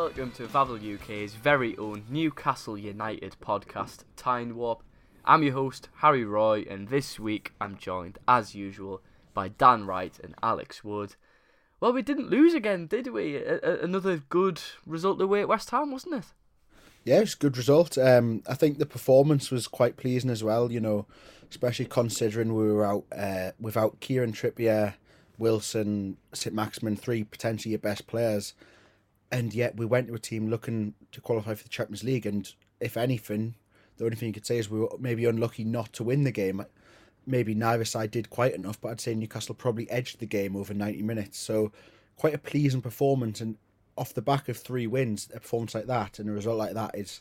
welcome to Vavel UK's very own Newcastle United podcast, Time Warp. I'm your host, Harry Roy, and this week I'm joined, as usual, by Dan Wright and Alex Wood. Well, we didn't lose again, did we? A- a- another good result away at West Ham, wasn't it? Yeah, it's a good result. Um, I think the performance was quite pleasing as well. You know, especially considering we were out uh, without Kieran Trippier, Wilson, St Maximin, three potentially your best players, and yet we went to a team looking to qualify for the Champions League. And if anything, the only thing you could say is we were maybe unlucky not to win the game. Maybe neither side did quite enough, but I'd say Newcastle probably edged the game over ninety minutes. So quite a pleasing performance and off the back of three wins, a performance like that and a result like that is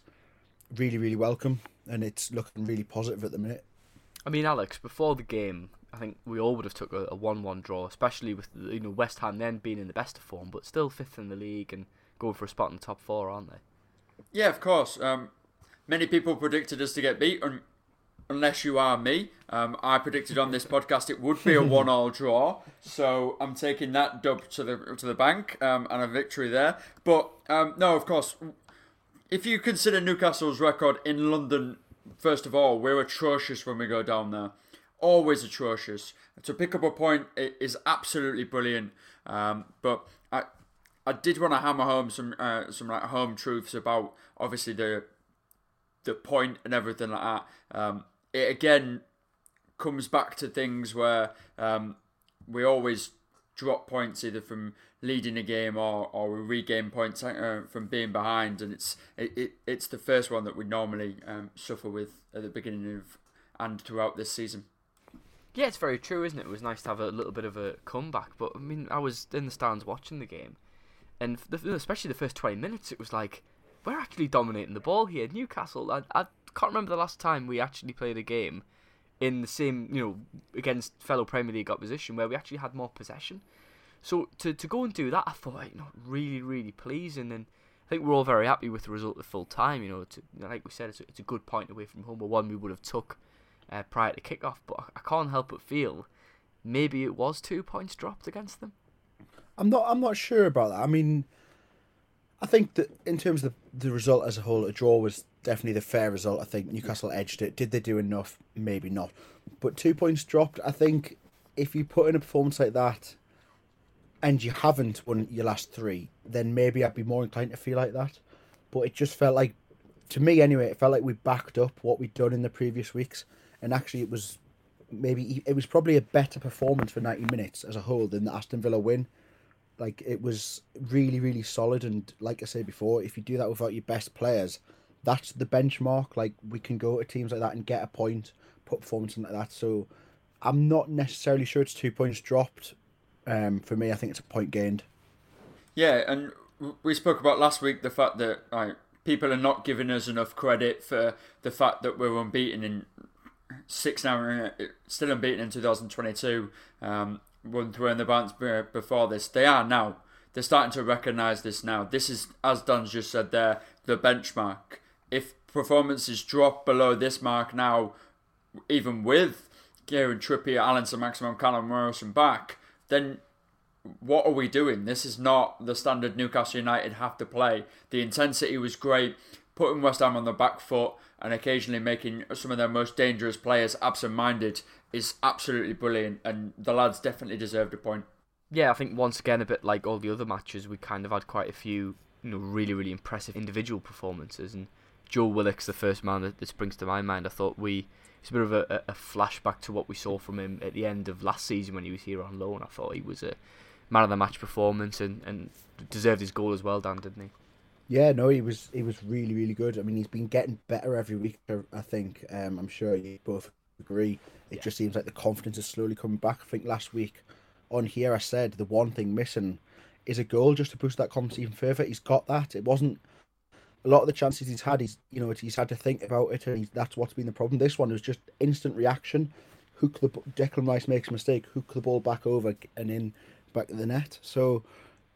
really, really welcome, and it's looking really positive at the minute. I mean, Alex, before the game, I think we all would have took a, a one-one draw, especially with you know West Ham then being in the best of form, but still fifth in the league and going for a spot in the top four, aren't they? Yeah, of course. Um, many people predicted us to get beat, un- unless you are me. Um, I predicted on this podcast it would be a one-all draw, so I'm taking that dub to the to the bank um, and a victory there. But um, no, of course, if you consider Newcastle's record in London, first of all, we're atrocious when we go down there. Always atrocious. To pick up a point is absolutely brilliant. Um, but I, I did want to hammer home some uh, some like home truths about obviously the the point and everything like that. Um, it again comes back to things where um, we always drop points either from leading a game or, or we regain points uh, from being behind, and it's it, it it's the first one that we normally um, suffer with at the beginning of and throughout this season. Yeah, it's very true, isn't it? It was nice to have a little bit of a comeback, but I mean, I was in the stands watching the game, and the, especially the first twenty minutes, it was like we're actually dominating the ball here. Newcastle, I, I can't remember the last time we actually played a game in the same, you know, against fellow Premier League opposition where we actually had more possession. So to to go and do that, I thought, you know, really, really pleasing, and I think we're all very happy with the result at full time. You know, to, like we said, it's a, it's a good point away from home, but one we would have took uh, prior to kick off. But I can't help but feel maybe it was two points dropped against them. I'm not. I'm not sure about that. I mean, I think that in terms of the, the result as a whole, a draw was definitely the fair result. I think Newcastle edged it. Did they do enough? Maybe not. But two points dropped. I think if you put in a performance like that, and you haven't won your last three, then maybe I'd be more inclined to feel like that. But it just felt like to me anyway, it felt like we backed up what we'd done in the previous weeks, and actually it was maybe it was probably a better performance for ninety minutes as a whole than the Aston Villa win. Like it was really really solid, and like I said before, if you do that without your best players, that's the benchmark. Like we can go to teams like that and get a point, put performance like that. So I'm not necessarily sure it's two points dropped. Um, for me, I think it's a point gained. Yeah, and we spoke about last week the fact that like people are not giving us enough credit for the fact that we're unbeaten in six now, still unbeaten in 2022. Um, won three in the bounce before this. They are now. They're starting to recognise this now. This is, as Don's just said there, the benchmark. If performances drop below this mark now, even with Kieran Trippier, Allan Saint-Maximin, Callum Wilson back, then what are we doing? This is not the standard Newcastle United have to play. The intensity was great, putting West Ham on the back foot and occasionally making some of their most dangerous players absent minded is absolutely brilliant, and the lads definitely deserved a point. Yeah, I think once again, a bit like all the other matches, we kind of had quite a few, you know, really, really impressive individual performances. And Joe Willock's the first man that, that springs to my mind. I thought we it's a bit of a, a flashback to what we saw from him at the end of last season when he was here on loan. I thought he was a man of the match performance and, and deserved his goal as well, Dan, didn't he? Yeah, no, he was he was really really good. I mean, he's been getting better every week. I think. Um, I'm sure you both agree. It yeah. just seems like the confidence is slowly coming back. I think last week on here I said the one thing missing is a goal just to push that confidence even further. He's got that. It wasn't a lot of the chances he's had. He's you know he's had to think about it, and that's what's been the problem. This one was just instant reaction. Hook the Declan Rice makes a mistake, hook the ball back over and in back of the net. So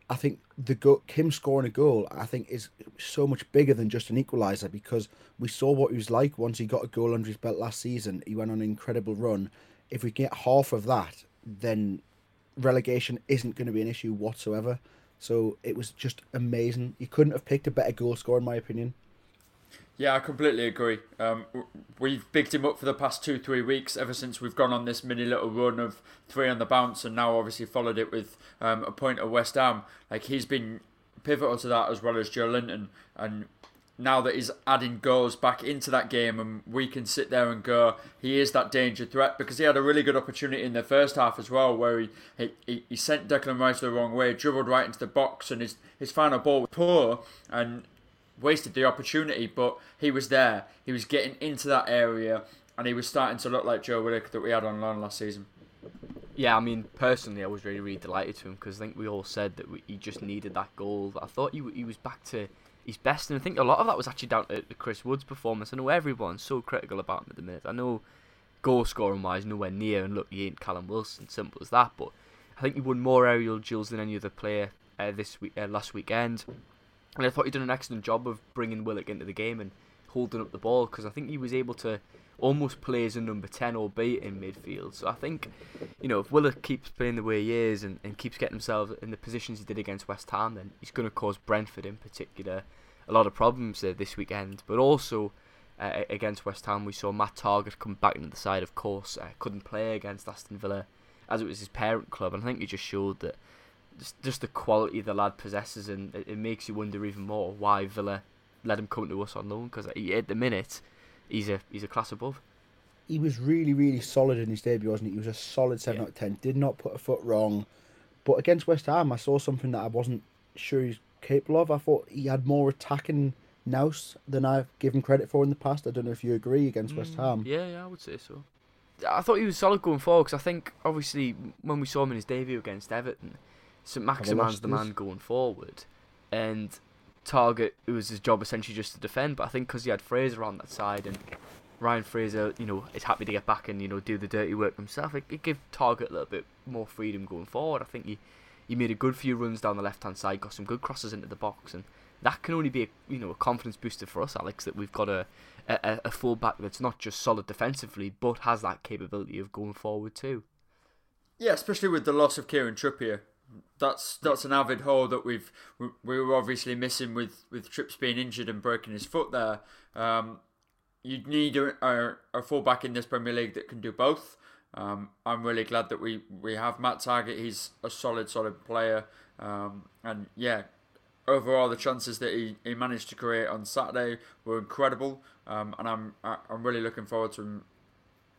I think the go- him scoring a goal, I think, is so much bigger than just an equaliser because we saw what he was like once he got a goal under his belt last season. He went on an incredible run. If we get half of that, then relegation isn't going to be an issue whatsoever. So it was just amazing. You couldn't have picked a better goal scorer, in my opinion. Yeah, I completely agree. Um, we've picked him up for the past two, three weeks ever since we've gone on this mini little run of three on the bounce, and now obviously followed it with um, a point at West Ham. Like he's been pivotal to that as well as Joelinton. and now that he's adding goals back into that game, and we can sit there and go, he is that danger threat because he had a really good opportunity in the first half as well, where he he, he sent Declan Rice the wrong way, dribbled right into the box, and his his final ball was poor, and wasted the opportunity, but he was there. He was getting into that area, and he was starting to look like Joe Willock that we had on loan last season. Yeah, I mean, personally, I was really, really delighted to him because I think we all said that we, he just needed that goal. I thought he, he was back to his best, and I think a lot of that was actually down to Chris Wood's performance. I know everyone's so critical about him at the minute. I know goal scoring wise, nowhere near, and look, he ain't Callum Wilson, simple as that. But I think he won more aerial duels than any other player uh, this week, uh, last weekend. And I thought he'd done an excellent job of bringing Willock into the game and holding up the ball because I think he was able to almost play as a number 10 or be in midfield. So I think, you know, if Willock keeps playing the way he is and, and keeps getting himself in the positions he did against West Ham, then he's going to cause Brentford in particular a lot of problems uh, this weekend. But also uh, against West Ham, we saw Matt Targett come back into the side, of course, uh, couldn't play against Aston Villa as it was his parent club. And I think he just showed that just, just the quality the lad possesses, and it, it, makes you wonder even more why Villa let him come to us on loan because at the minute he's a he's a class above. He was really really solid in his debut, wasn't he? He was a solid seven yeah. out of ten. Did not put a foot wrong, but against West Ham, I saw something that I wasn't sure he's capable of. I thought he had more attacking nous than I've given credit for in the past. I don't know if you agree against mm, West Ham. Yeah, yeah, I would say so. I thought he was solid going forward because I think obviously when we saw him in his debut against Everton Saint-Maximin's the man going forward, and Targett it was his job essentially just to defend. But I think because he had Fraser on that side and Ryan Fraser, you know, is happy to get back and you know do the dirty work himself. It, it gave Targett a little bit more freedom going forward. I think he he made a good few runs down the left hand side, got some good crosses into the box, and that can only be a you know a confidence booster for us, Alex. That we've got a a, a full back that's not just solid defensively, but has that capability of going forward too. Yeah, especially with the loss of Kieran Trippier that's that's an avid hole that we've we, we were obviously missing with with Trips being injured and breaking his foot there. Um, you need a, a, a fullback in this Premier League that can do both. Um, I'm really glad that we, we have Matt Targett. He's a solid, solid player. Um, and yeah, overall, the chances that he, he managed to create on Saturday were incredible, um, and I'm I'm really looking forward to him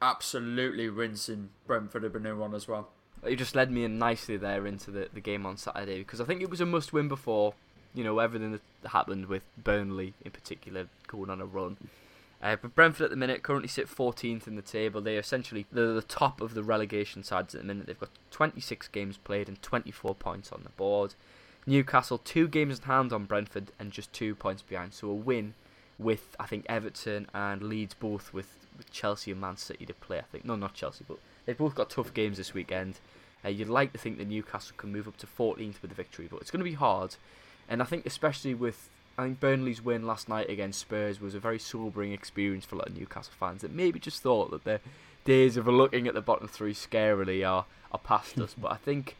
absolutely rinsing Brentford a new one as well. You just led me in nicely there into the, the game on Saturday because I think it was a must win before, you know, everything that happened with Burnley in particular going on a run. Uh, but Brentford at the minute currently sit 14th in the table. They essentially they're the top of the relegation sides at the minute. They've got 26 games played and 24 points on the board. Newcastle two games in hand on Brentford and just two points behind. So a win with I think Everton and Leeds both with, with Chelsea and Man City to play. I think no, not Chelsea, but they've both got tough games this weekend. Uh, you'd like to think that Newcastle can move up to 14th with a victory, but it's going to be hard. And I think especially with I think Burnley's win last night against Spurs was a very sobering experience for a lot of Newcastle fans that maybe just thought that their days of looking at the bottom three scarily are, are past us. But I think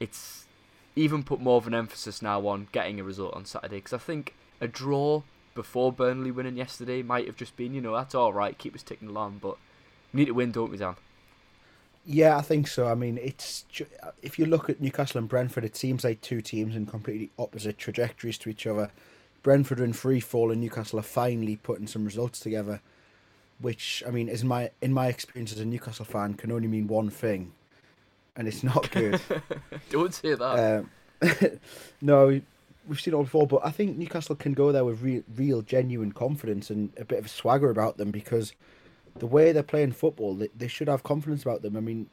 it's even put more of an emphasis now on getting a result on Saturday because I think a draw before Burnley winning yesterday might have just been, you know, that's all right, keep us ticking along, but we need to win, don't we, Dan? Yeah, I think so. I mean, it's if you look at Newcastle and Brentford, it seems like two teams in completely opposite trajectories to each other. Brentford are in free fall, and Newcastle are finally putting some results together, which I mean, is my in my experience as a Newcastle fan, can only mean one thing, and it's not good. Don't say that. Um, no, we've seen it all before, but I think Newcastle can go there with real, real, genuine confidence and a bit of a swagger about them because the way they're playing football, they, they should have confidence about them. I mean,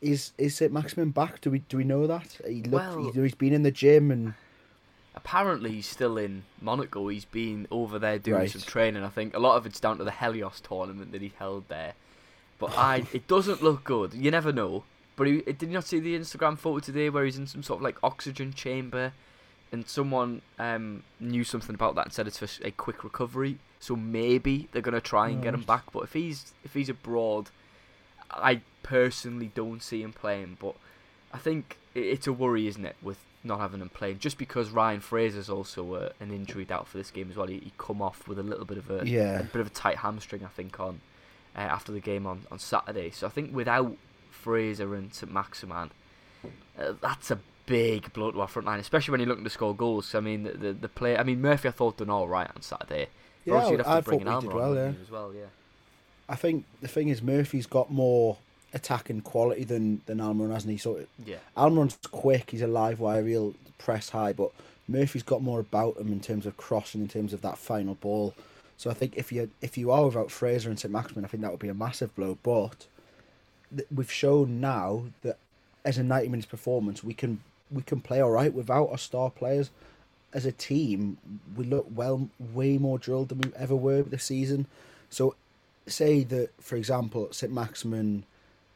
is is St Maximin back? Do we do we know that? He looked, Well- he, he's been in the gym and Apparently, he's still in Monaco. He's been over there doing Right. some training. I think a lot of it's down to the Helios tournament that he held there. But I, it doesn't look good. You never know. But he, did you not see the Instagram photo today where he's in some sort of like oxygen chamber, and someone um, knew something about that and said it's for a quick recovery. So maybe they're gonna try and get him back. But if he's if he's abroad, I personally don't see him playing. But I think it's a worry, isn't it, with not having him playing? Just because Ryan Fraser's also uh, an injury doubt for this game as well. He, he come off with a little bit of a, Yeah. a bit of a tight hamstring, I think, on uh, after the game on, on Saturday. So I think without Fraser and St Maximin, uh, that's a big blow to our front line, especially when you're looking to score goals. I mean, the the, the play. I mean, Murphy, I thought done all right on Saturday. Yeah, you'd have I to bring thought we did well, yeah. as well. Yeah. I think the thing is Murphy's got more attacking quality than than Almiron hasn't he? So Yeah. Almiron's quick, he's a live wire, he'll press high, but Murphy's got more about him in terms of crossing, in terms of that final ball. So I think if you if you are without Fraser and St Maximin, I think that would be a massive blow. But th- we've shown now that as a ninety minutes performance, we can we can play all right without our star players. As a team, we look well, way more drilled than we ever were this season. So, say that for example, St Maximin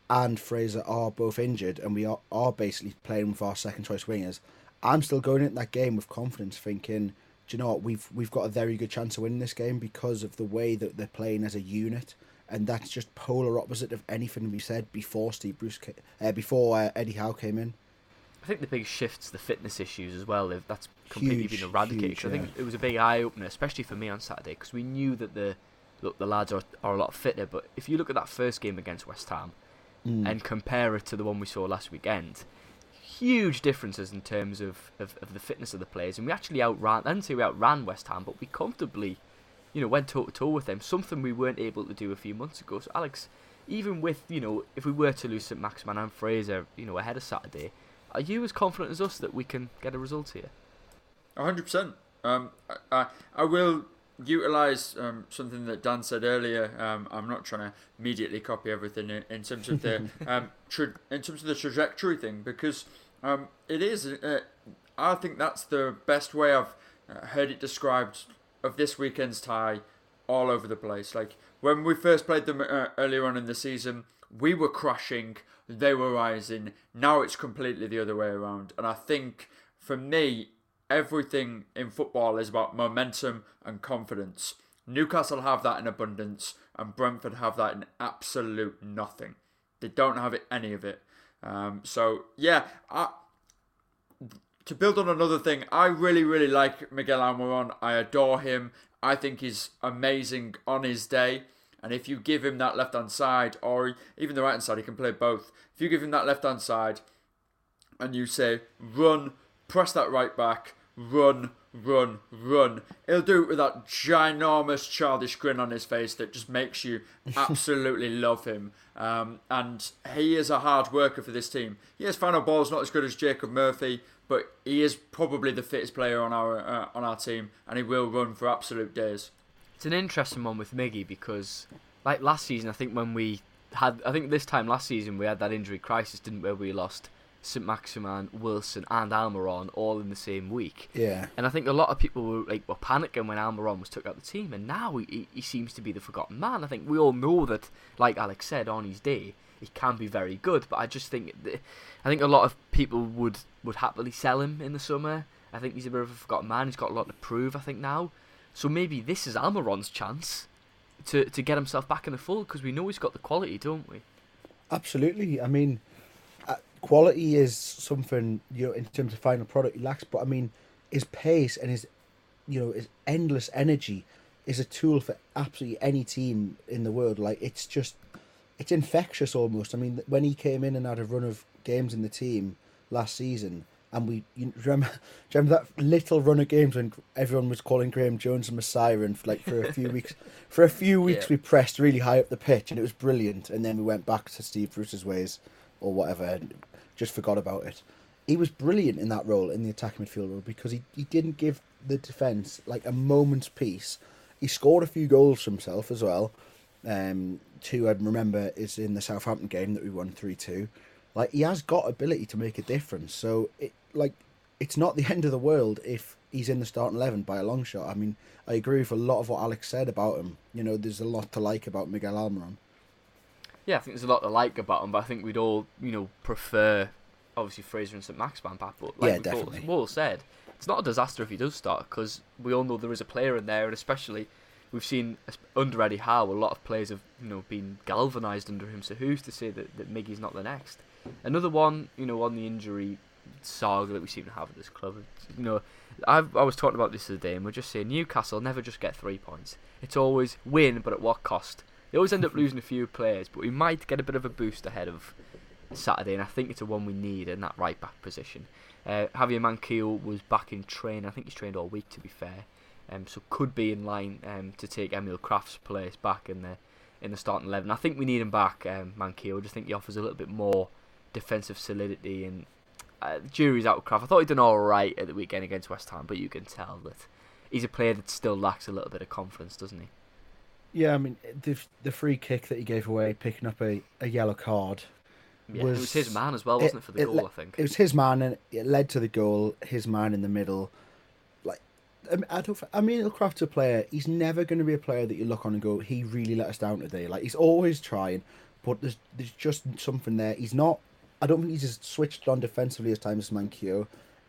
and Fraser are both injured, and we are, are basically playing with our second choice wingers. I'm still going into that game with confidence, thinking, do you know what? We've we've got a very good chance of winning this game because of the way that they're playing as a unit, and that's just polar opposite of anything we said before Steve Bruce, uh, before uh, Eddie Howe came in. I think the big shift's the fitness issues as well. If that's completely Huge, been eradicated, huge, 'Cause I think it was a big eye opener, especially for me on Saturday, because we knew that the look the lads are are a lot fitter. But if you look at that first game against West Ham Mm. and compare it to the one we saw last weekend, huge differences in terms of, of, of the fitness of the players. And we actually outran, I didn't say we outran West Ham, but we comfortably, you know, went toe to toe with them. Something we weren't able to do a few months ago. So Alex, even with you know, if we were to lose St Maximin and Fraser, you know, ahead of Saturday, are you as confident as us that we can get a result here? hundred percent. Um, I, I I will utilize um, something that Dan said earlier. Um, I'm not trying to immediately copy everything in, in terms of the um, tra- in terms of the trajectory thing because um, it is. Uh, I think that's the best way I've uh, heard it described of this weekend's tie all over the place. Like when we first played them uh, earlier on in the season, we were crashing, they were rising. Now it's completely the other way around, and I think for me, everything in football is about momentum and confidence. Newcastle have that in abundance, and Brentford have that in absolute nothing. They don't have it, any of it. Um, so yeah, I, to build on another thing, I really, really like Miguel Almiron. I adore him. I think he's amazing on his day. And if you give him that left hand side, or even the right hand side, he can play both. If you give him that left hand side, and you say run, press that right back, run, run, run. He'll do it with that ginormous childish grin on his face that just makes you absolutely love him. Um, and he is a hard worker for this team. Yes, final ball's not as good as Jacob Murphy, but he is probably the fittest player on our uh, on our team, and he will run for absolute days. It's an interesting one with Miggy because, like last season, I think when we had, I think this time last season we had that injury crisis, didn't we? Where we lost St Maximin, Wilson, and Almiron all in the same week. Yeah. And I think a lot of people were like were panicking when Almiron was took out the team, and now he, he seems to be the forgotten man. I think we all know that, like Alex said, on his day he can be very good, but I just think I think a lot of people would would happily sell him in the summer. I think he's a bit of a forgotten man. He's got a lot to prove. I think now, so maybe this is Almiron's chance to to get himself back in the fold because we know he's got the quality, don't we? Absolutely. I mean, uh, quality is something you know in terms of final product he lacks, but I mean, his pace and his you know his endless energy is a tool for absolutely any team in the world. Like it's just it's infectious almost. I mean, when he came in and had a run of games in the team last season, and we you remember, do you remember that little run of games when everyone was calling Graeme Jones a messiah, and like for a few weeks, for a few weeks Yeah. we pressed really high up the pitch, and it was brilliant. And then we went back to Steve Bruce's ways or whatever, and just forgot about it. He was brilliant in that role in the attacking midfield role because he, he didn't give the defence like a moment's peace. He scored a few goals for himself as well. Um, two I remember is in the Southampton game that we won three two. Like he has got ability to make a difference. So it like it's not the end of the world if he's in the starting eleven by a long shot. I mean, I agree with a lot of what Alex said about him. You know, there's a lot to like about Miguel Almiron. Yeah, I think there's a lot to like about him, but I think we'd all, you know, prefer obviously Fraser and St Maximin back. But like Yeah, we've all- said, it's not a disaster if he does start because we all know there is a player in there, and especially we've seen under Eddie Howe a lot of players have you know been galvanised under him. So who's to say that that Miggy's not the next? Another one, you know, on the injury saga that we seem to have at this club. You know, I've, I was talking about this the other day, and we're just saying Newcastle never just get three points. It's always win, but at what cost? They always end up losing a few players, but we might get a bit of a boost ahead of Saturday, and I think it's a one we need in that right back position. Uh, Javier Manquillo was back in train. I think he's trained all week, to be fair, um, so could be in line um, to take Emil Krafth's place back in the in the starting eleven. I think we need him back, um, Manquillo. I just think he offers a little bit more defensive solidity, and uh, the jury's out with Krafth. I thought he'd done all right at the weekend against West Ham, but you can tell that he's a player that still lacks a little bit of confidence, doesn't he? Yeah, I mean the the free kick that he gave away, picking up a, a yellow card. Yeah, it was his man as well, wasn't it, for the goal, le- I think? it was his man, and it led to the goal. His man in the middle, like I don't. I mean, Krafth's a player. He's never going to be a player that you look on and go, he really let us down today. Like he's always trying, but there's there's just something there. He's not. I don't think he's as switched on defensively as time as Manquillo,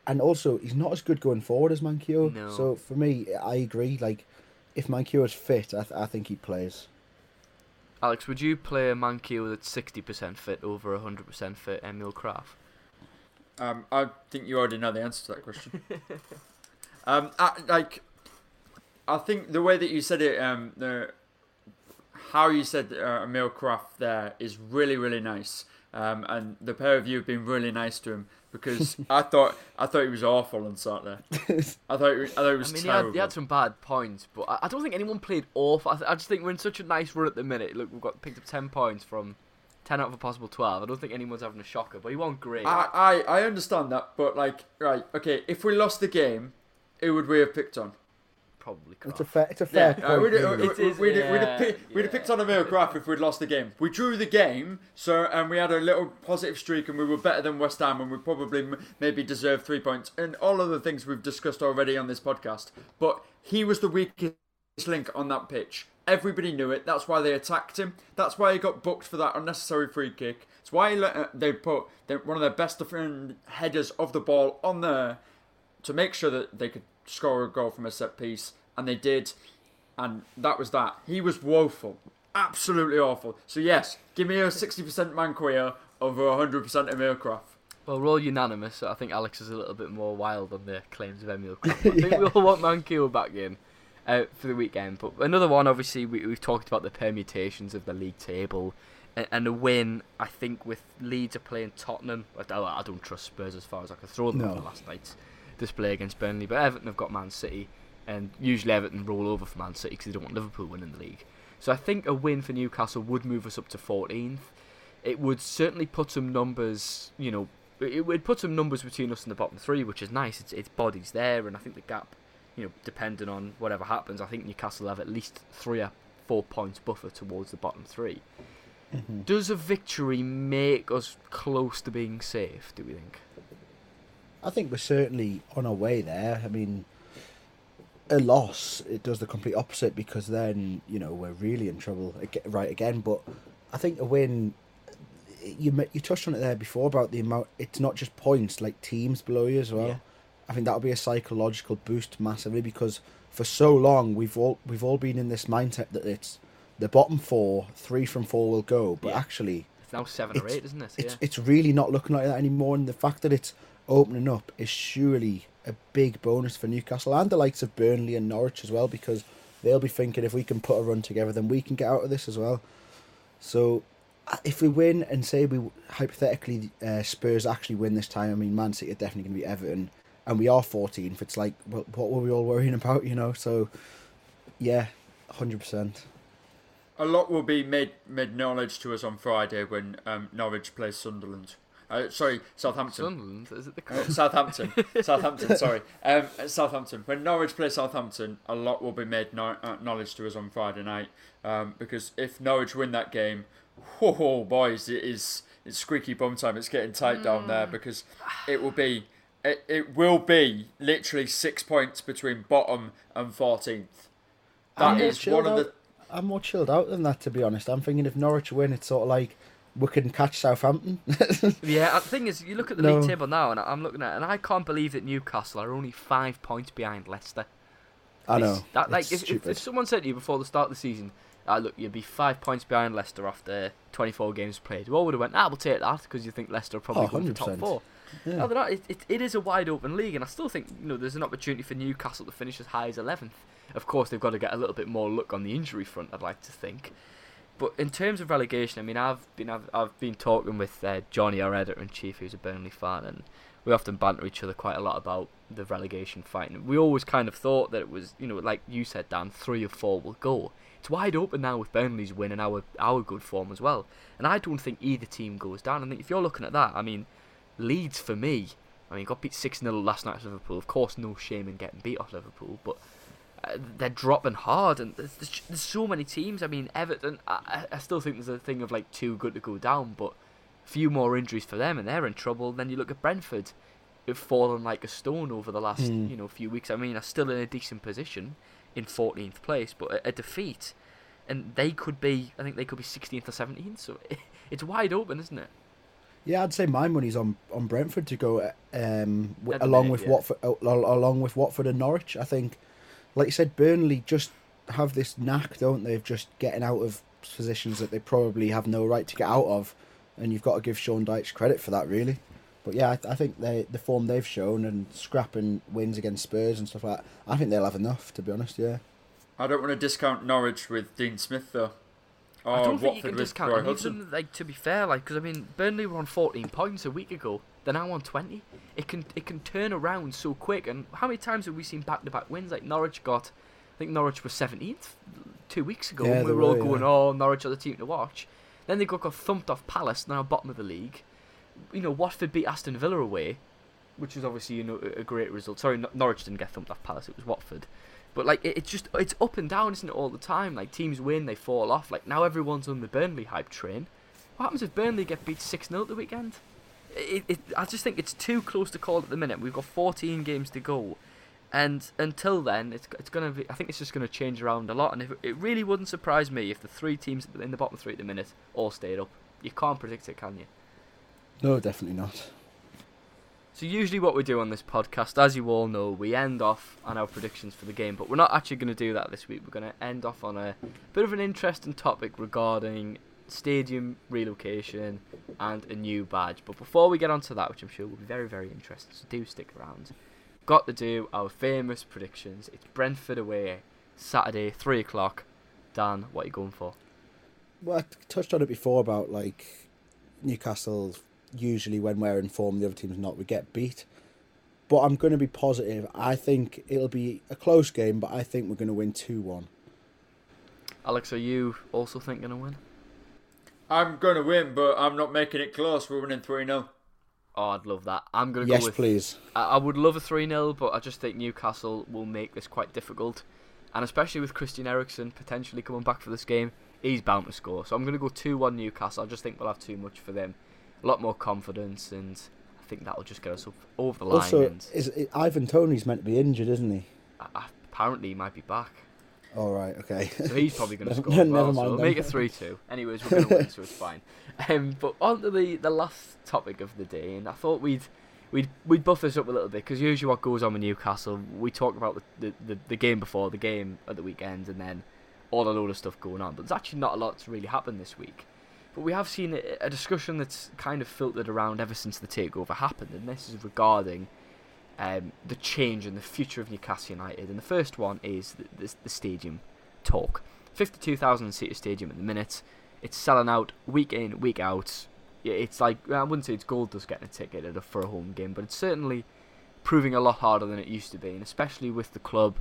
and also he's not as good going forward as Manquillo. No. So for me, I agree. Like if Manquillo is fit, I, th- I think he plays. Alex, would you play a Manquillo that's sixty percent fit over hundred percent fit Emil Krafth? Um, I think you already know the answer to that question. um, I, like, I think the way that you said it, um, the how you said uh, Emil Krafth there is really really nice. Um, and the pair of you have been really nice to him because I thought I thought he was awful on Saturday. I thought he, I thought he was I mean, he had, he had some bad points, but I, I don't think anyone played awful. I, th- I just think we're in such a nice run at the minute. Look, we've got picked up ten points from ten out of a possible twelve. I don't think anyone's having a shocker, but he won't great. I, I I understand that, but like, right, okay, if we lost the game, who would we have picked on? Probably It's Krafth. a fair. It's a fair Yeah, uh, we'd, really. uh, It is, we'd, we'd, have yeah, picked, we'd have picked on Emil Krafth if we'd lost the game. We drew the game, so and we had a little positive streak, and we were better than West Ham, and we probably m- maybe deserved three points, and all of the things we've discussed already on this podcast. But he was the weakest link on that pitch. Everybody knew it. That's why they attacked him. That's why he got booked for that unnecessary free kick. It's why he let, uh, they put their, one of their best defend headers of the ball on there to make sure that they could score a goal from a set piece, and they did, and that was that. He was woeful, absolutely awful. So yes, give me a sixty percent Manquillo over hundred percent Emil Krafth. Well, we're all unanimous. So I think Alex is a little bit more wild on the claims of Emil Krafth. I think we all want Manquillo back in uh, for the weekend. But another one, obviously, we, we've talked about the permutations of the league table. And, and a win, I think, with Leeds are playing Tottenham. I don't, I don't trust Spurs as far as I can throw them No. over last night. Display against Burnley, but Everton have got Man City, and usually Everton roll over for Man City because they don't want Liverpool winning the league. So I think a win for Newcastle would move us up to 14th. It would certainly put some numbers, you know, it would put some numbers between us and the bottom three, which is nice. It's, it's bodies there, and I think the gap, you know, depending on whatever happens, I think Newcastle have at least three or four points buffer towards the bottom 3 Mhm. Does a victory make us close to being safe? Do we think? I think we're certainly on our way there. I mean, a loss it does the complete opposite because then you know we're really in trouble right again. But I think a win. You you touched on it there before about the amount. It's not just points, like teams below you as well. Yeah. I think that'll be a psychological boost massively because for so long we've all we've all been in this mindset that it's the bottom four, three from four will go, but Yeah. actually It's now seven or eight, isn't it? it's yeah. it's really not looking like that anymore. And the fact that it's opening up is surely a big bonus for Newcastle and the likes of Burnley and Norwich as well, because they'll be thinking if we can put a run together, then we can get out of this as well. So uh, if we win and say we hypothetically uh, Spurs actually win this time, I mean Man City are definitely going to be Everton, and we are 14th. It's like well, what were we all worrying about, you know? So yeah, hundred percent. A lot will be made made knowledge to us on Friday when um, Norwich plays Sunderland. Uh, sorry, Southampton. Sunderland, is it the Uh, Southampton. Southampton, sorry. Um, Southampton. When Norwich play Southampton, a lot will be made no- uh, knowledge to us on Friday night. Um, because if Norwich win that game, whoa, boys, it is it's squeaky bum time. It's getting tight down there because it will be it, it will be literally six points between bottom and fourteenth. That I'm is chilled one of out. the I'm more chilled out than that, to be honest. I'm thinking if Norwich win, it's sort of like we can catch Southampton. Yeah, the thing is, you look at the No. league table now, and I'm looking at, it, and I can't believe that Newcastle are only five points behind Leicester. I It's- know. That, like, if, if, if someone said to you before the start of the season, uh, look, you'd be five points behind Leicester after 24 games played, you all would have went, ah, we'll take that because you think Leicester are probably Oh, going to top four. Yeah. No, they're not. It, it, it is a wide open league, and I still think you know there's an opportunity for Newcastle to finish as high as 11th. Of course, they've got to get a little bit more luck on the injury front. I'd like to think. But in terms of relegation, I mean, I've been I've, I've been talking with uh, Johnny, our editor in chief, who's a Burnley fan, and we often banter each other quite a lot about the relegation fight. And we always kind of thought that it was, you know, like you said, Dan, three or four will go. It's wide open now with Burnley's win and our our good form as well. And I don't think either team goes down. I think if you're looking at that, I mean, Leeds for me, I mean, got beat six 0 last night at Liverpool. Of course, no shame in getting beat off Liverpool, but uh, they're dropping hard, and there's, there's, there's so many teams. I mean, Everton. I, I still think there's a thing of like too good to go down, but a few more injuries for them, and they're in trouble. Then you look at Brentford, who've fallen like a stone over the last Hmm. you know few weeks. I mean, are still in a decent position in 14th place, but a, a defeat, and they could be. I think they could be 16th or 17th. So it's wide open, isn't it? Yeah, I'd say my money's on, on Brentford to go um, w- along minute, with yeah. Watford, uh, along with Watford and Norwich. I think, like you said, Burnley just have this knack, don't they, of just getting out of positions that they probably have no right to get out of, and you've got to give Sean Dyche credit for that, really. But yeah, I, I think they the form they've shown and scrapping wins against Spurs and stuff like that, I think they'll have enough. To be honest, yeah. I don't want to discount Norwich with Dean Smith though. Or I don't think you can discount Roy it. Like to be fair, like because I mean Burnley were on 14 points a week ago. They're now on 20. It can it can turn around so quick. And how many times have we seen back-to-back wins? Like Norwich got, I think Norwich was 17th two weeks ago. Yeah, and we were all were, going, yeah. "Oh, Norwich are the team to watch." Then they got, got thumped off Palace, now bottom of the league. You know, Watford beat Aston Villa away, which was obviously you know a a great result. Sorry, Norwich didn't get thumped off Palace. It was Watford. But like it, it's just it's up and down, isn't it, all the time? Like teams win, they fall off. Like now everyone's on the Burnley hype train. What happens if Burnley get beat six 0 the weekend? It, it, I just think it's too close to call at the minute. We've got 14 games to go, and until then, it's it's gonna be. I think it's just gonna change around a lot. And if, it really wouldn't surprise me if the three teams in the bottom three at the minute all stayed up. You can't predict it, can you? No, definitely not. So usually what we do on this podcast, as you all know, we end off on our predictions for the game, but we're not actually going to do that this week. We're going to end off on a bit of an interesting topic regarding stadium relocation and a new badge. But before we get onto that, which I'm sure will be very, very interesting, so do stick around. Got to do our famous predictions. It's Brentford away, Saturday, three o'clock. Dan, what are you going for? Well, I touched on it before about like Newcastle. Usually, when we're in form, the other team's not. We get beat, but I'm going to be positive. I think it'll be a close game, but I think we're going to win 2 1. Alex, are you also think going to win? I'm going to win, but I'm not making it close. We're winning 3 0. Oh, I'd love that. I'm going to Yes, go with. please. I, I would love a 3 0, but I just think Newcastle will make this quite difficult. And especially with Christian Eriksen potentially coming back for this game, he's bound to score. So I'm going to go 2 1 Newcastle. I just think we'll have too much for them. A lot more confidence, and I think that'll just get us up over the line. Also, and is it, Ivan Toney's meant to be injured, isn't he? uh, uh, apparently, he might be back. All right, okay. So he's probably going to Never- score. Never well, mind so then. make it three two. Anyways, we're going to win, so it's fine. Um, but on to the the last topic of the day, and I thought we'd we'd we'd buff this up a little bit because usually what goes on with Newcastle, we talk about the, the, the, the game before the game at the weekend, and then all a load of stuff going on. But there's actually not a lot to really happen this week. But we have seen a discussion that's kind of filtered around ever since the takeover happened, and this is regarding um, the change in the future of Newcastle United. And the first one is the, the, the stadium talk. 52,000 seater stadium at the minute. It's selling out week in, week out. It's like, I wouldn't say it's gold dust getting a ticket for a home game, but it's certainly proving a lot harder than it used to be, and especially with the club,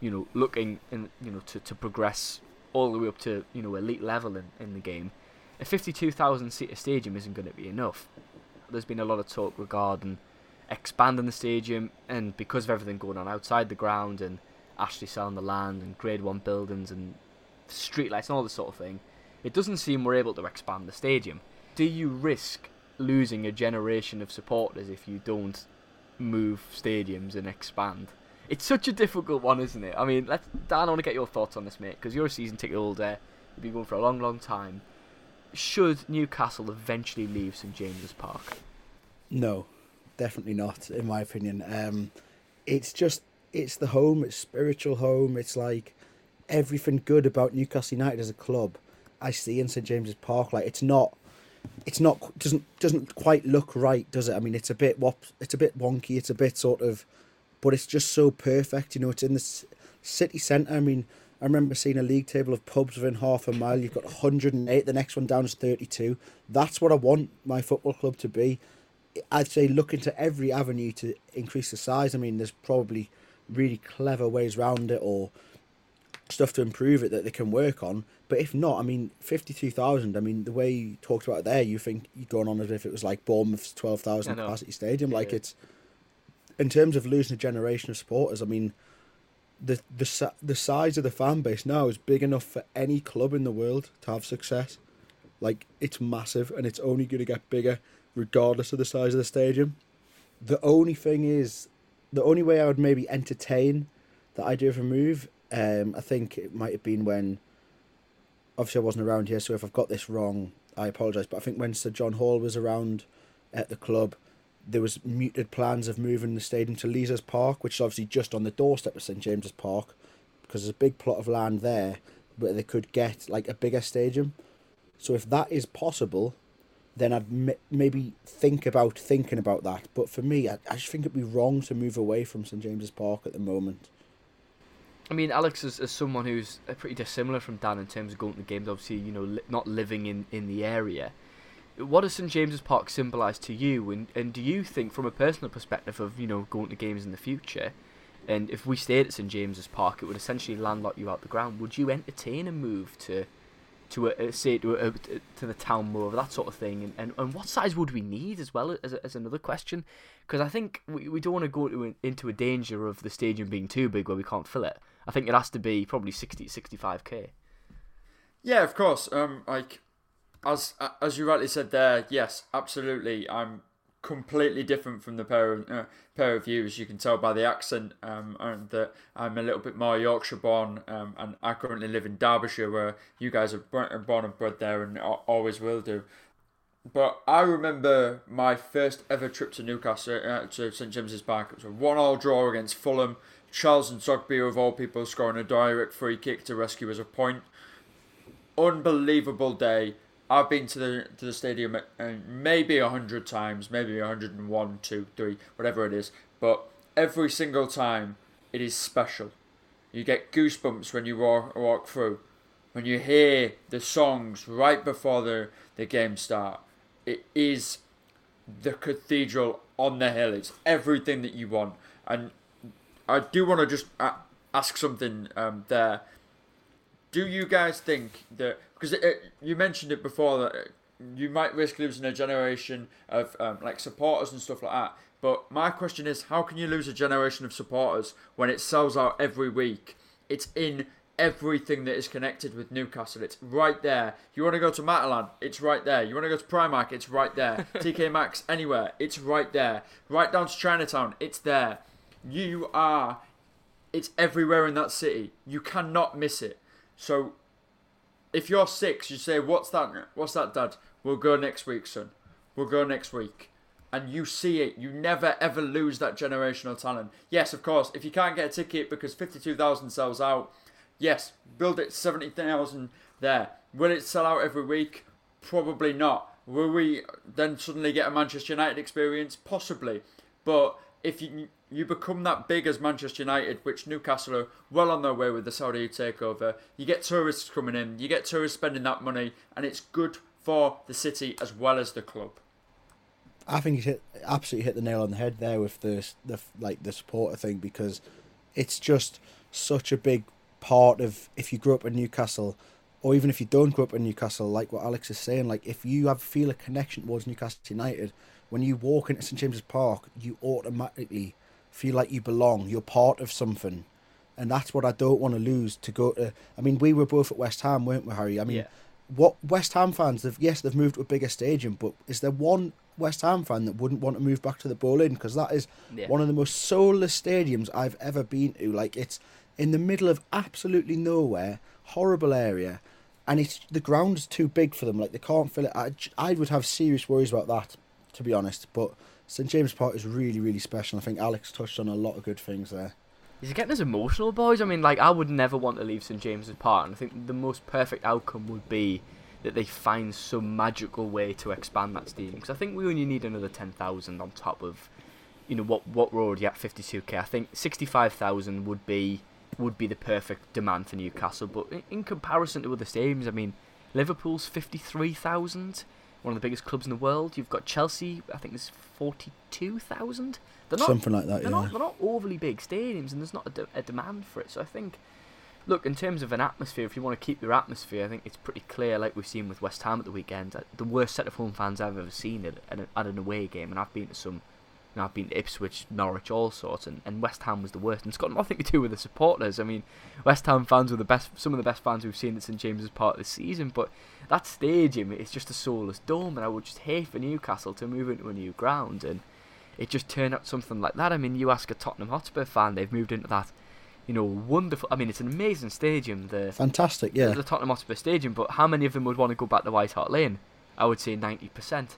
you know, looking in, you know, to, to progress all the way up to, you know, elite level in, in the game. A 52,000 seater stadium isn't going to be enough. There's been a lot of talk regarding expanding the stadium, and because of everything going on outside the ground and Ashley selling the land and Grade One buildings and streetlights and all this sort of thing, it doesn't seem we're able to expand the stadium. Do you risk losing a generation of supporters if you don't move stadiums and expand? It's such a difficult one, isn't it? I mean, let's, Dan, I want to get your thoughts on this, mate, because you're a season ticket holder. You've been going for a long, long time. Should Newcastle eventually leave St James's Park? No, definitely not, in my opinion. Um, it's just, it's the home, it's spiritual home. It's like everything good about Newcastle United as a club. I see in St James's Park. Like it's not, it's not doesn't doesn't quite look right, does it? I mean, it's a bit it's a bit wonky. It's a bit sort of, but it's just so perfect. You know, it's in the city centre. I mean, I remember seeing a league table of pubs within half a mile. You've got 108. The next one down is 32. That's what I want my football club to be. I'd say look into every avenue to increase the size. I mean, there's probably really clever ways around it or stuff to improve it that they can work on. But if not, I mean, 52,000, I mean, the way you talked about it there, you think you're going on as if it was like Bournemouth's 12,000 I capacity stadium. Like it's, in terms of losing a generation of supporters, I mean, the, the, the size of the fan base now is big enough for any club in the world to have success. Like, it's massive and it's only going to get bigger regardless of the size of the stadium. The only thing is, the only way I would maybe entertain the idea of a move, um, I think it might have been when, obviously I wasn't around here, so if I've got this wrong, I apologise. But I think when Sir John Hall was around at the club, there was muted plans of moving the stadium to Leazes Park, which is obviously just on the doorstep of St James's Park, because there's a big plot of land there where they could get like a bigger stadium. So if that is possible, then I'd m- maybe think about thinking about that. But for me, I, I just think it'd be wrong to move away from St James's Park at the moment. I mean, Alex is, is someone who's uh, pretty dissimilar from Dan in terms of going to the games. Obviously, you know, li- not living in, in the area. What does St James's Park symbolise to you? And and do you think, from a personal perspective of you know going to games in the future, and if we stayed at St James's Park, it would essentially landlock you out the ground. Would you entertain a move to, to a, say to a, to the town more that sort of thing? And, and, and what size would we need as well as, as another question? Because I think we, we don't want to go into a danger of the stadium being too big where we can't fill it. I think it has to be probably 60 65k. Yeah, of course. Um, like as as you rightly said there, yes, absolutely. I'm completely different from the pair of uh, pair of views. You can tell by the accent, um, and that I'm a little bit more Yorkshire born, um, and I currently live in Derbyshire, where you guys are born and bred there, and always will do. But I remember my first ever trip to Newcastle, uh, to St James's Park. It was a one-all draw against Fulham. Charles N'Zogbia, of all people, scoring a direct free kick to rescue us a point. Unbelievable day. I've been to the to the stadium uh, maybe a hundred times, maybe a hundred and one, two, three, whatever it is. But every single time, it is special. You get goosebumps when you walk walk through, when you hear the songs right before the the game start. It is the cathedral on the hill. It's everything that you want. And I do want to just ask something um, there. Do you guys think that because you mentioned it before that you might risk losing a generation of um, like supporters and stuff like that? But my question is, how can you lose a generation of supporters when it sells out every week? It's in everything that is connected with Newcastle. It's right there. You want to go to Matalan? It's right there. You want to go to Primark? It's right there. TK Maxx, anywhere? It's right there. Right down to Chinatown? It's there. You are. It's everywhere in that city. You cannot miss it. So, if you're six, you say, "What's that? What's that, Dad? We'll go next week, son. We'll go next week." And you see it. You never ever lose that generational talent. Yes, of course. If you can't get a ticket because fifty-two thousand sells out, yes, build it seventy thousand there. Will it sell out every week? Probably not. Will we then suddenly get a Manchester United experience? Possibly. But if you you become that big as Manchester United, which Newcastle are well on their way with the Saudi takeover, you get tourists coming in, you get tourists spending that money, and it's good for the city as well as the club. I think you hit absolutely hit the nail on the head there with the the like the supporter thing because it's just such a big part of if you grew up in Newcastle or even if you don't grow up in Newcastle, like what Alex is saying, like if you have feel a connection towards Newcastle United, when you walk into St James's Park, you automatically feel like you belong. You're part of something, and that's what I don't want to lose. To go to, I mean, we were both at West Ham, weren't we, Harry? I mean, Yeah. what West Ham fans? Have, yes, they've moved to a bigger stadium, but is there one West Ham fan that wouldn't want to move back to the Boleyn? Because that is Yeah. one of the most soulless stadiums I've ever been to. Like it's in the middle of absolutely nowhere, horrible area, and it's the ground is too big for them. Like they can't fill it. I, I would have serious worries about that, to be honest. But St James Park is really, really special. I think Alex touched on a lot of good things there. He's getting us emotional, boys. I mean, like, I would never want to leave St James's Park, and I think the most perfect outcome would be that they find some magical way to expand that stadium. Because I think we only need another 10,000 on top of, you know, what what we're already at 52k. I think 65,000 would be would be the perfect demand for Newcastle. But in, in comparison to other stadiums, I mean, Liverpool's 53,000, one of the biggest clubs in the world. You've got Chelsea, I think there's 42,000. They're not Something like that, they're yeah. Not, they're not overly big stadiums, and there's not a, de- a demand for it. So I think, look, in terms of an atmosphere, if you want to keep your atmosphere, I think it's pretty clear, like we've seen with West Ham at the weekend, the worst set of home fans I've ever seen at, at, at an away game, and I've been to some. You know, I've been to Ipswich, Norwich, all sorts, and, and West Ham was the worst. And it's got nothing to do with the supporters. I mean, West Ham fans were the best, some of the best fans we've seen at St James's Park this season. But that stadium, it's just a soulless dome, and I would just hate for Newcastle to move into a new ground and it just turned out something like that. I mean, you ask a Tottenham Hotspur fan, they've moved into that, you know, wonderful. I mean, it's an amazing stadium, the Fantastic, yeah. the Tottenham Hotspur Stadium. But how many of them would want to go back to White Hart Lane? I would say ninety percent.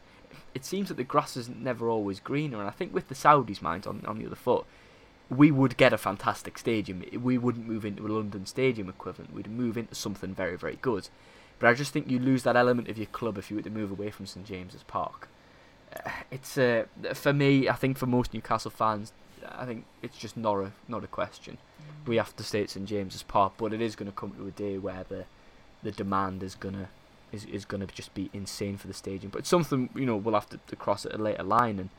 It seems that the grass is never always greener, and I think with the Saudis' mind on on the other foot, we would get a fantastic stadium. We wouldn't move into a London Stadium equivalent. We'd move into something very very good. But I just think you lose that element of your club if you were to move away from St James's Park it's uh, for me. I think for most Newcastle fans, I think it's just not a not a question. We have to stay at St James's Park, but it is going to come to a day where the the demand is gonna is, is gonna just be insane for the stadium. But something you know we'll have to, to cross at a later line. And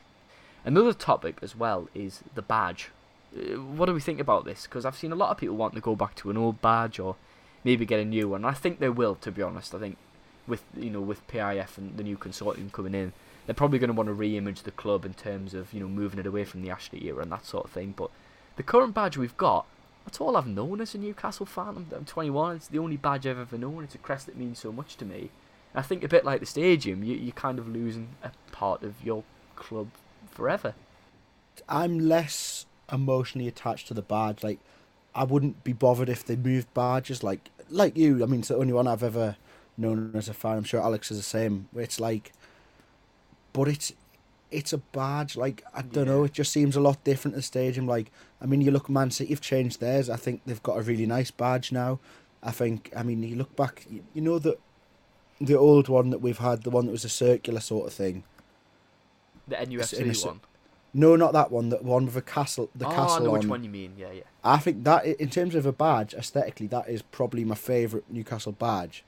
another topic as well is the badge. Uh, What do we think about this? Because I've seen a lot of people want to go back to an old badge or maybe get a new one. I think they will, to be honest. I think with you know with PIF and the new consortium coming in, they're probably going to want to re-image the club in terms of you know moving it away from the Ashley era and that sort of thing. But the current badge we've got, that's all I've known as a Newcastle fan. I'm, I'm 21. It's the only badge I've ever known. It's a crest that means so much to me. I think a bit like the stadium, you you're kind of losing a part of your club forever. I'm less emotionally attached to the badge. Like, I wouldn't be bothered if they moved badges. Like, like you. I mean, it's the only one I've ever known as a fan. I'm sure Alex is the same. It's like, but it's it's a badge. Like, I don't know. It just seems a lot different at the stadium. Like, I mean, you look at Man City have changed theirs. I think they've got a really nice badge now. I think. I mean, you look back. You, you know the the old one that we've had, the one that was a circular sort of thing. The in a one. No, not that one. The one with a castle. The oh, castle I know which one you mean. Yeah, yeah. I think that in terms of a badge, aesthetically, that is probably my favourite Newcastle badge.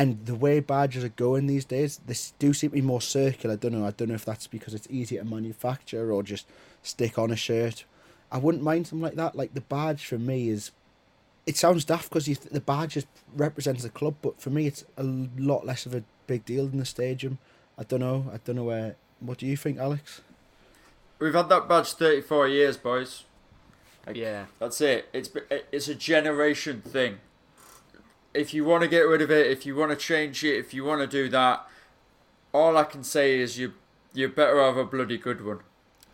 And the way badges are going these days, they do seem to be more circular. I don't know. I don't know if that's because it's easier to manufacture or just stick on a shirt. I wouldn't mind something like that. Like the badge for me is, it sounds daft because th- the badge is, represents the club, but for me it's a lot less of a big deal than the stadium. I don't know. I don't know where. What do you think, Alex? We've had that badge 34 years, boys. Yeah. That's it. It's it's a generation thing. If you want to get rid of it, if you want to change it, if you want to do that, all I can say is you you better have a bloody good one.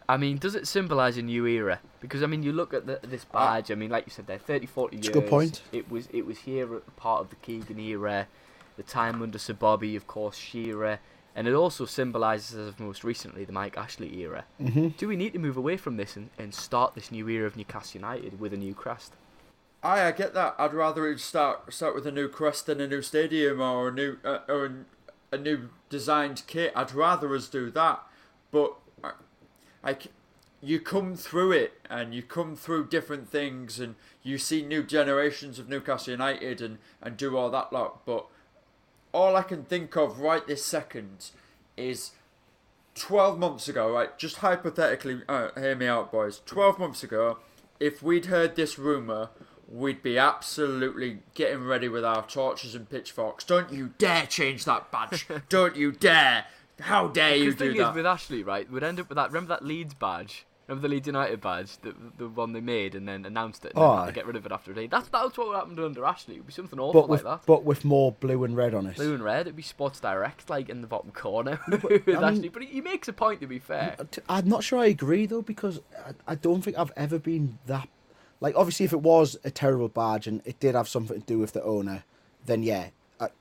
I mean, does it symbolise a new era? Because I mean, you look at the, this badge. I mean, like you said, there 30, 40 It's a years. good point. It was it was here at part of the Keegan era, the time under Sir Bobby, of course, Shearer, and it also symbolises, as of most recently, the Mike Ashley era. Mm-hmm. Do we need to move away from this and, and start this new era of Newcastle United with a new crest? Aye, I get that. I'd rather it start start with a new crest than a new stadium or a new uh, or a, a new designed kit. I'd rather us do that. But I, I c- you come through it and you come through different things and you see new generations of Newcastle United and and do all that lot. But all I can think of right this second is 12 months ago, right? Just hypothetically, uh, hear me out, boys. 12 months ago, if we'd heard this rumour, we'd be absolutely getting ready with our torches and pitchforks. Don't you dare change that badge. Don't you dare. How dare you Because the do thing is, with Ashley, right, we'd end up with that. Remember that Leeds badge? Remember the Leeds United badge, the the one they made and then announced it, and Oh, then had aye. to get rid of it after a day. That's that's what happened under Ashley. It would be something awful But with like that. but with more blue and red on it. Blue and red, it'd be Sports Direct, like in the bottom corner. with I mean- But he, he makes a point. To be fair, I'm not sure I agree though because I, I don't think I've ever been that like obviously if it was a terrible badge and it did have something to do with the owner, then yeah,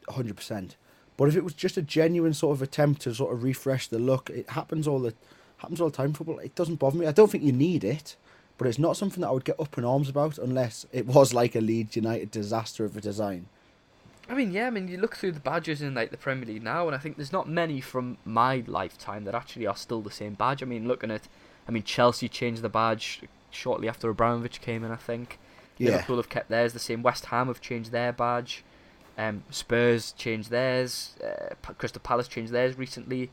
hundred percent. But if it was just a genuine sort of attempt to sort of refresh the look, it happens all the happens all the time. Football, it doesn't bother me. I don't think you need it, but it's not something that I would get up in arms about unless it was like a Leeds United disaster of a design. I mean, yeah, I mean, you look through the badges in like the Premier League now, and I think there's not many from my lifetime that actually are still the same badge. I mean, looking at, I mean, Chelsea changed the badge shortly after Abramovich came in, I think. Yeah. Liverpool have kept theirs the same. West Ham have changed their badge. Um, Spurs changed theirs. Uh, Crystal Palace changed theirs recently.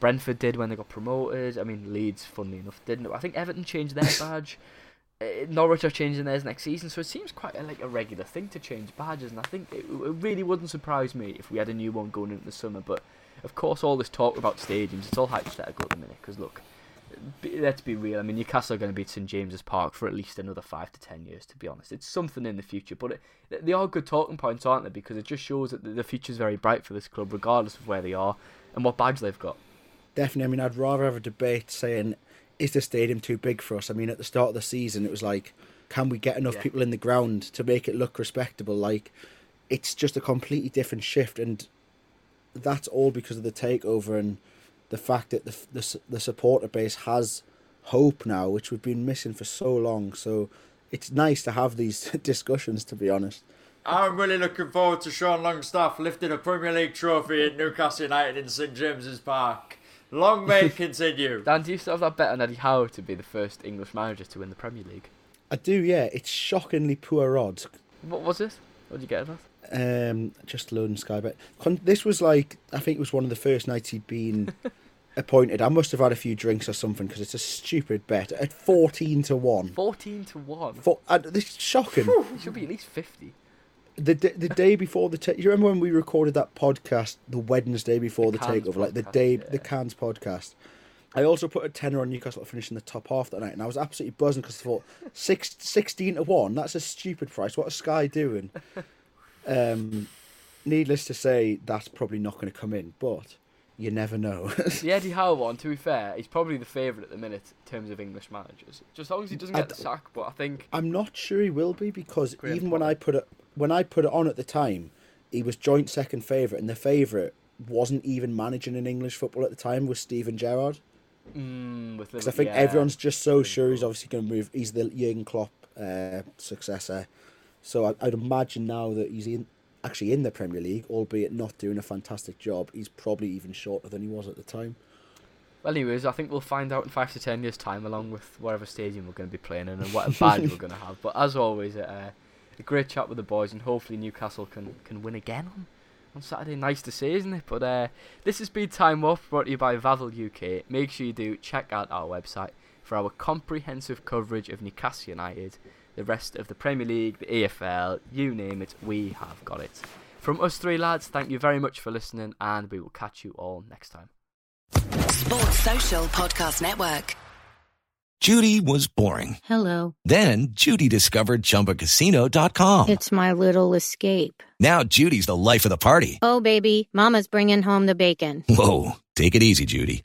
Brentford did when they got promoted. I mean, Leeds, funnily enough, didn't. I think Everton changed their badge. Uh, Norwich are changing theirs next season, so it seems quite a, like a regular thing to change badges, and I think it, it really wouldn't surprise me if we had a new one going into the summer. But of course, all this talk about stadiums, it's all hypothetical at the minute. Because look, let's be real. I mean, Newcastle are going to be at St James's Park for at least another five to ten years. To be honest, it's something in the future, but it, they are good talking points, aren't they? Because it just shows that the, the future's very bright for this club, regardless of where they are and what badge they've got. Definitely. I mean, I'd rather have a debate saying, is the stadium too big for us? I mean, at the start of the season, it was like, can we get enough Yeah. people in the ground to make it look respectable? Like, it's just a completely different shift, and that's all because of the takeover and the fact that the the, the supporter base has hope now, which we've been missing for so long. So it's nice to have these discussions, to be honest. I'm really looking forward to Sean Longstaff lifting a Premier League trophy at Newcastle United in St James's Park. Long may it continue. Dan, do you still have that bet on Eddie Howe to be the first English manager to win the Premier League? I do, yeah. It's shockingly poor odds. What was this? What did you get at that? um, just loading Sky Bet. This was like I think it was one of the first nights he'd been appointed. I must have had a few drinks or something because it's a stupid bet at fourteen to one. 14 to 1. For, uh, this is shocking. It should be at least 50. the d- the day before the take, you remember when we recorded that podcast the Wednesday before the, The takeover, like the day yeah. the Cans podcast. I also put a tenner on Newcastle finishing the top half that night, and I was absolutely buzzing because I thought six, 16 to one. That's a stupid price. What is Sky doing? um, needless to say, that's probably not going to come in, but you never know. The Eddie Howe one, to be fair, he's probably the favourite at the minute in terms of English managers. Just as long as he doesn't I get the sack, but I think I'm not sure he will be because Graham even when I put it when I put it on at the time, he was joint second favourite, and the favourite wasn't even managing in English football at the time was Steven Gerrard. mm, Because I think yeah. everyone's just so sure he's obviously going to move. He's the Jurgen Klopp uh, successor, so I, I'd imagine now that he's in actually in the Premier League, albeit not doing a fantastic job. He's probably even shorter than he was at the time. Well, anyways, I think we'll find out in five to ten years' time, along with whatever stadium we're going to be playing in and what a badge we're going to have. But as always, uh, a great chat with the boys, and hopefully Newcastle can, can win again on on Saturday. Nice to see, isn't it? But uh, this has been Time Up, brought to you by Vavel UK. Make sure you do check out our website for our comprehensive coverage of Newcastle United, the rest of the Premier League, the EFL, you name it, we have got it. From us three lads, thank you very much for listening, and we will catch you all next time. Sports Social Podcast Network. Judy was boring. Hello. Then Judy discovered ChumbaCasino.com. It's my little escape. Now Judy's the life of the party. Oh, baby, Mama's bringing home the bacon. Whoa, take it easy, Judy.